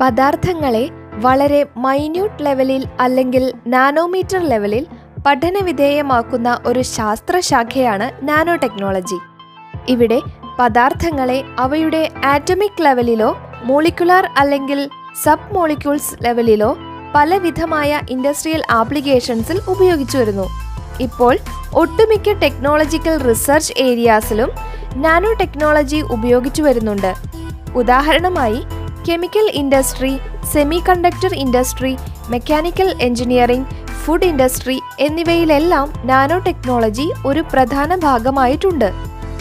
പദാർത്ഥങ്ങളെ വളരെ മൈന്യൂട്ട് ലെവലിൽ അല്ലെങ്കിൽ നാനോമീറ്റർ ലെവലിൽ പഠനവിധേയമാക്കുന്ന ഒരു ശാസ്ത്രശാഖയാണ് നാനോ ടെക്നോളജി ഇവിടെ പദാർത്ഥങ്ങളെ അവയുടെ ആറ്റമിക് ലെവലിലോ മോളിക്കുലാർ അല്ലെങ്കിൽ സബ് മോളിക്യൂൾസ് ലെവലിലോ പലവിധമായ ഇൻഡസ്ട്രിയൽ ആപ്ലിക്കേഷൻസിൽ ഉപയോഗിച്ചു വരുന്നു. ഇപ്പോൾ ഒട്ടുമിക്ക ടെക്നോളജിക്കൽ റിസർച്ച് ഏരിയാസിലും നാനോ ടെക്നോളജി ഉപയോഗിച്ചു വരുന്നുണ്ട്. ഉദാഹരണമായി chemical industry semiconductor industry mechanical engineering food industry എന്നിവയിലെല്ലാം nano technology ഒരു പ്രധാന ഭാഗമായിട്ടുണ്ട്.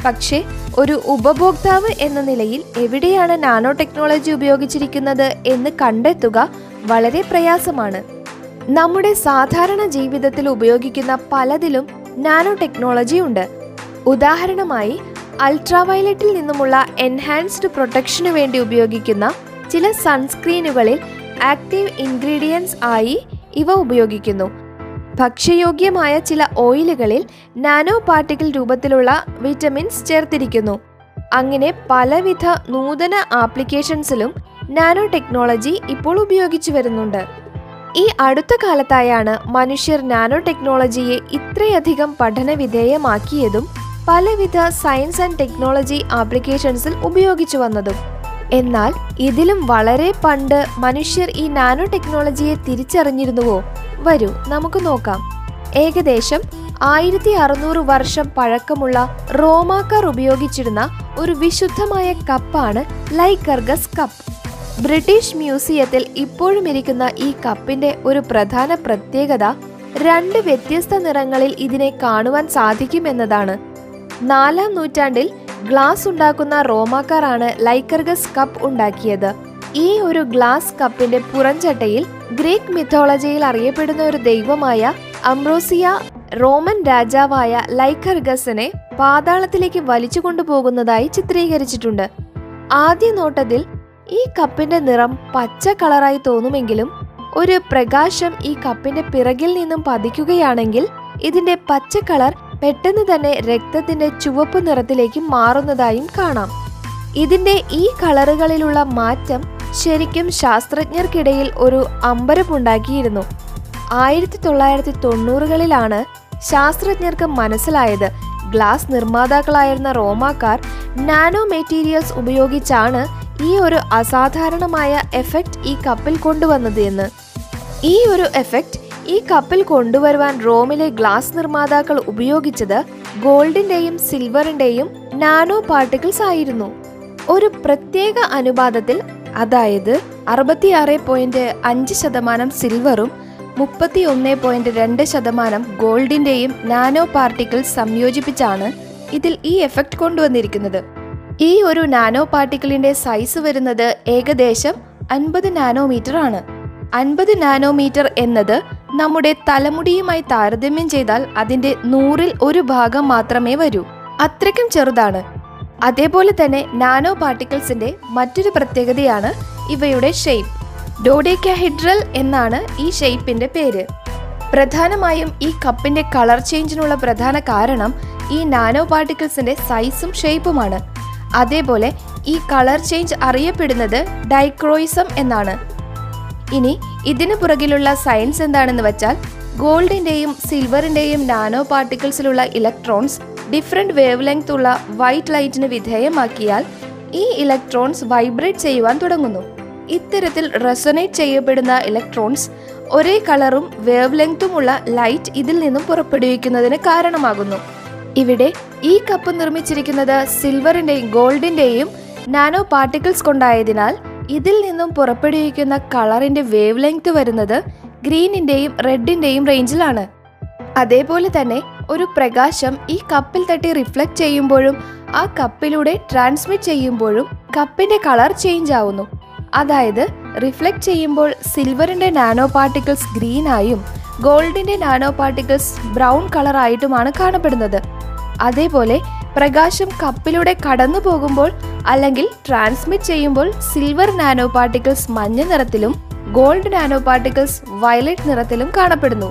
പക്ഷേ ഒരു ഉപഭോക്താവ് എന്ന നിലയിൽ എവിടെയാണ് നാനോ ടെക്നോളജി ഉപയോഗിച്ചിരിക്കുന്നത് എന്ന് കണ്ടെത്തുക വളരെ പ്രയാസമാണ്. നമ്മുടെ സാധാരണ ജീവിതത്തിൽ ഉപയോഗിക്കുന്ന പലതിലും നാനോ ടെക്നോളജി ഉണ്ട്. ഉദാഹരണമായി അൾട്രാവയലറ്റിൽ നിന്നുമുള്ള എൻഹാൻസ്ഡ് പ്രൊട്ടക്ഷനു വേണ്ടി ഉപയോഗിക്കുന്ന ചില സൺസ്ക്രീനുകളിൽ ആക്റ്റീവ് ഇൻഗ്രീഡിയൻസ് ആയി ഇവ ഉപയോഗിക്കുന്നു. ഭക്ഷ്യയോഗ്യമായ ചില ഓയിലുകളിൽ നാനോ പാർട്ടിക്കിൾ രൂപത്തിലുള്ള വിറ്റമിൻസ് ചേർത്തിരിക്കുന്നു. അങ്ങനെ പലവിധ നൂതന ആപ്ലിക്കേഷൻസിലും നാനോ ടെക്നോളജി ഇപ്പോൾ ഉപയോഗിച്ചു വരുന്നുണ്ട്. ഈ അടുത്ത കാലത്തായാണ് മനുഷ്യർ നാനോ ടെക്നോളജിയെ ഇത്രയധികം പഠനവിധേയമാക്കിയതും പലവിധ സയൻസ് ആൻഡ് ടെക്നോളജി ആപ്ലിക്കേഷൻസിൽ ഉപയോഗിച്ചു വന്നതും. എന്നാൽ ഇതിലും വളരെ പണ്ട് മനുഷ്യർ ഈ നാനോ ടെക്നോളജിയെ തിരിച്ചറിഞ്ഞിരുന്നുവോ? വരൂ നമുക്ക് നോക്കാം. ഏകദേശം ആയിരത്തി അറുന്നൂറ് വർഷം പഴക്കമുള്ള റോമാക്കാർ ഉപയോഗിച്ചിരുന്ന ഒരു വിശുദ്ധമായ കപ്പാണ് ലൈക്കർഗസ് കപ്പ്. ബ്രിട്ടീഷ് മ്യൂസിയത്തിൽ ഇപ്പോഴും ഇരിക്കുന്ന ഈ കപ്പിന്റെ ഒരു പ്രധാന പ്രത്യേകത രണ്ട് വ്യത്യസ്ത നിറങ്ങളിൽ ഇതിനെ കാണുവാൻ സാധിക്കുമെന്നതാണ് നാലാം നൂറ്റാണ്ടിൽ ഗ്ലാസ് ഉണ്ടാക്കുന്ന റോമാക്കാരാണ് ലൈക്കർഗസ് കപ്പ് ഉണ്ടാക്കിയത്. ഈ ഒരു ഗ്ലാസ് കപ്പിന്റെ പുറംചട്ടയിൽ ഗ്രീക്ക് മിഥോളജിയിൽ അറിയപ്പെടുന്ന ഒരു ദൈവമായ അംബ്രോസിയ റോമൻ രാജാവായ ലൈക്കർഗസിനെ പാതാളത്തിലേക്ക് വലിച്ചു കൊണ്ടുപോകുന്നതായി ചിത്രീകരിച്ചിട്ടുണ്ട്. ആദ്യ നോട്ടത്തിൽ ഈ കപ്പിന്റെ നിറം പച്ച കളറായി തോന്നുമെങ്കിലും ഒരു പ്രകാശം ഈ കപ്പിന്റെ പിറകിൽ നിന്നും പതിക്കുകയാണെങ്കിൽ ഇതിന്റെ പച്ച കളർ പെട്ടെന്ന് തന്നെ രക്തത്തിന്റെ ചുവപ്പ് നിറത്തിലേക്ക് മാറുന്നതായും കാണാം. ഇതിന്റെ ഈ കളറുകളിലുള്ള മാറ്റം ശരിക്കും ശാസ്ത്രജ്ഞർക്കിടയിൽ ഒരു അമ്പരപ്പുണ്ടാക്കിയിരുന്നു. ആയിരത്തി തൊള്ളായിരത്തി തൊണ്ണൂറുകളിലാണ് ശാസ്ത്രജ്ഞർക്ക് മനസ്സിലായത്. ഗ്ലാസ് നിർമ്മാതാക്കളായിരുന്ന റോമാക്കാർ നാനോ മെറ്റീരിയൽസ് ഉപയോഗിച്ചാണ് ഈ ഒരു അസാധാരണമായ എഫക്റ്റ് ഈ കപ്പിൽ കൊണ്ടുവന്നത് എന്ന്. ഈ ഒരു എഫക്റ്റ് ഈ കപ്പിൽ കൊണ്ടുവരുവാൻ റോമിലെ ഗ്ലാസ് നിർമ്മാതാക്കൾ ഉപയോഗിച്ചത് ഗോൾഡിന്റെയും സിൽവറിന്റെയും നാനോ പാർട്ടിക്കിൾസ് ആയിരുന്നു. ഒരു പ്രത്യേക അനുപാതത്തിൽ അതായത് അറുപത്തിയാറ് പോയിന്റ് അഞ്ച് ശതമാനം സിൽവറും മുപ്പത്തി ഒന്ന് പോയിന്റ് രണ്ട് ശതമാനം ഗോൾഡിന്റെയും നാനോ പാർട്ടിക്കിൾസ് സംയോജിപ്പിച്ചാണ് ഇതിൽ ഈ എഫക്റ്റ് കൊണ്ടുവന്നിരിക്കുന്നത്. ഈ ഒരു നാനോ പാർട്ടിക്കിളിന്റെ സൈസ് വരുന്നത് ഏകദേശം അൻപത് നാനോമീറ്റർ ആണ് അൻപത് നാനോമീറ്റർ എന്നത് നമ്മുടെ തലമുടിയുമായി താരതമ്യം ചെയ്താൽ അതിന്റെ നൂറിൽ ഒരു ഭാഗം മാത്രമേ വരൂ. അത്രയ്ക്കും ചെറുതാണ്. അതേപോലെ തന്നെ നാനോ പാർട്ടിക്കിൾസിന്റെ മറ്റൊരു പ്രത്യേകതയാണ് ഇവയുടെ ഷെയ്പ്പ് ഡോഡേക്കാഹിഡ്രൽ എന്നാണ് ഈ ഷെയ്പ്പിന്റെ പേര്. പ്രധാനമായും ഈ കപ്പിന്റെ കളർ ചേഞ്ചിനുള്ള പ്രധാന കാരണം ഈ നാനോ പാർട്ടിക്കിൾസിന്റെ സൈസും ഷേപ്പുമാണ്. അതേപോലെ ഈ കളർ ചേഞ്ച് അറിയപ്പെടുന്നത് ഡൈക്രോയിസം എന്നാണ്. ഇനി ഇതിനു പുറകിലുള്ള സയൻസ് എന്താണെന്ന് വെച്ചാൽ ഗോൾഡിന്റെയും സിൽവറിന്റെയും നാനോ പാർട്ടിക്കിൾസിലുള്ള ഇലക്ട്രോൺസ് ഡിഫറെന്റ് വേവ് ലെങ്ത് ഉള്ള വൈറ്റ് ലൈറ്റിന് വിധേയമാക്കിയാൽ ഈ ഇലക്ട്രോൺസ് വൈബ്രേറ്റ് ചെയ്യുവാൻ തുടങ്ങുന്നു. ഇത്തരത്തിൽ റെസൊനേറ്റ് ചെയ്യപ്പെടുന്ന ഇലക്ട്രോൺസ് ഒരേ കളറും വേവ് ലെങ്തുമുള്ള ലൈറ്റ് ഇതിൽ നിന്നും പുറപ്പെടുവിക്കുന്നതിന് കാരണമാകുന്നു. ഇവിടെ ഈ കപ്പ് നിർമ്മിച്ചിരിക്കുന്നത് സിൽവറിന്റെയും ഗോൾഡിന്റെയും നാനോ പാർട്ടിക്കിൾസ് കൊണ്ടായതിനാൽ ഇതിൽ നിന്നും പുറപ്പെടുവിക്കുന്ന കളറിന്റെ വേവ് ലെങ്ത് വരുന്നത് ഗ്രീനിന്റെയും റെഡിന്റെയും റേഞ്ചിലാണ് അതേപോലെ തന്നെ ഒരു പ്രകാശം ഈ കപ്പിൽ തട്ടി റിഫ്ലക്ട് ചെയ്യുമ്പോഴും ആ കപ്പിലൂടെ ട്രാൻസ്മിറ്റ് ചെയ്യുമ്പോഴും കപ്പിന്റെ കളർ ചേഞ്ച് ആവുന്നു. അതായത് റിഫ്ലക്ട് ചെയ്യുമ്പോൾ സിൽവറിന്റെ നാനോ പാർട്ടിക്കിൾസ് ഗ്രീൻ ആയും ഗോൾഡിന്റെ നാനോ പാർട്ടിക്കിൾസ് ബ്രൗൺ കളർ ആയിട്ടുമാണ് കാണപ്പെടുന്നത്. അതേപോലെ പ്രകാശം കപ്പിലൂടെ കടന്നു പോകുമ്പോൾ അല്ലെങ്കിൽ ട്രാൻസ്മിറ്റ് ചെയ്യുമ്പോൾ സിൽവർ നാനോ പാർട്ടിക്കിൾസ് മഞ്ഞ നിറത്തിലും ഗോൾഡ് നാനോ പാർട്ടിക്കിൾസ് വയലറ്റ് നിറത്തിലും കാണപ്പെടുന്നു.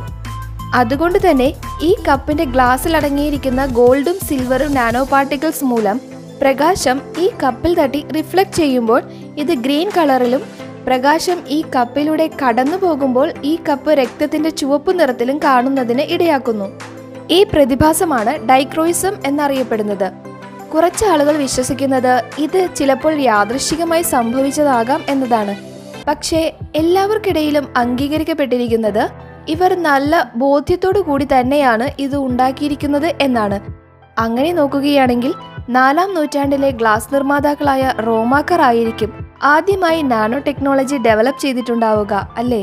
അതുകൊണ്ട് തന്നെ ഈ കപ്പിന്റെ ഗ്ലാസ്സിൽ അടങ്ങിയിരിക്കുന്ന ഗോൾഡും സിൽവറും നാനോ പാർട്ടിക്കിൾസ് മൂലം പ്രകാശം ഈ കപ്പിൽ തട്ടി റിഫ്ലക്ട് ചെയ്യുമ്പോൾ ഇത് ഗ്രീൻ കളറിലും പ്രകാശം ഈ കപ്പിലൂടെ കടന്നു പോകുമ്പോൾ ഈ കപ്പ് രക്തത്തിന്റെ ചുവപ്പ് നിറത്തിലും കാണുന്നതിന് ഇടയാക്കുന്നു. ഈ പ്രതിഭാസമാണ് ഡൈക്രോയിസം എന്നറിയപ്പെടുന്നത്. കുറച്ച് ആളുകൾ വിശ്വസിക്കുന്നത് ഇത് ചിലപ്പോൾ യാദൃശികമായി സംഭവിച്ചതാകാം എന്നതാണ്. പക്ഷേ എല്ലാവർക്കിടയിലും അംഗീകരിക്കപ്പെട്ടിരിക്കുന്നത് ഇവർ നല്ല ബോധ്യത്തോടു കൂടി തന്നെയാണ് ഇത് ഉണ്ടാക്കിയിരിക്കുന്നത് എന്നാണ്. അങ്ങനെ നോക്കുകയാണെങ്കിൽ നാലാം നൂറ്റാണ്ടിലെ ഗ്ലാസ് നിർമ്മാതാക്കളായ റോമാക്കർ ആയിരിക്കും ആദ്യമായി നാനോ ടെക്നോളജി ഡെവലപ്പ് ചെയ്തിട്ടുണ്ടാവുക അല്ലേ?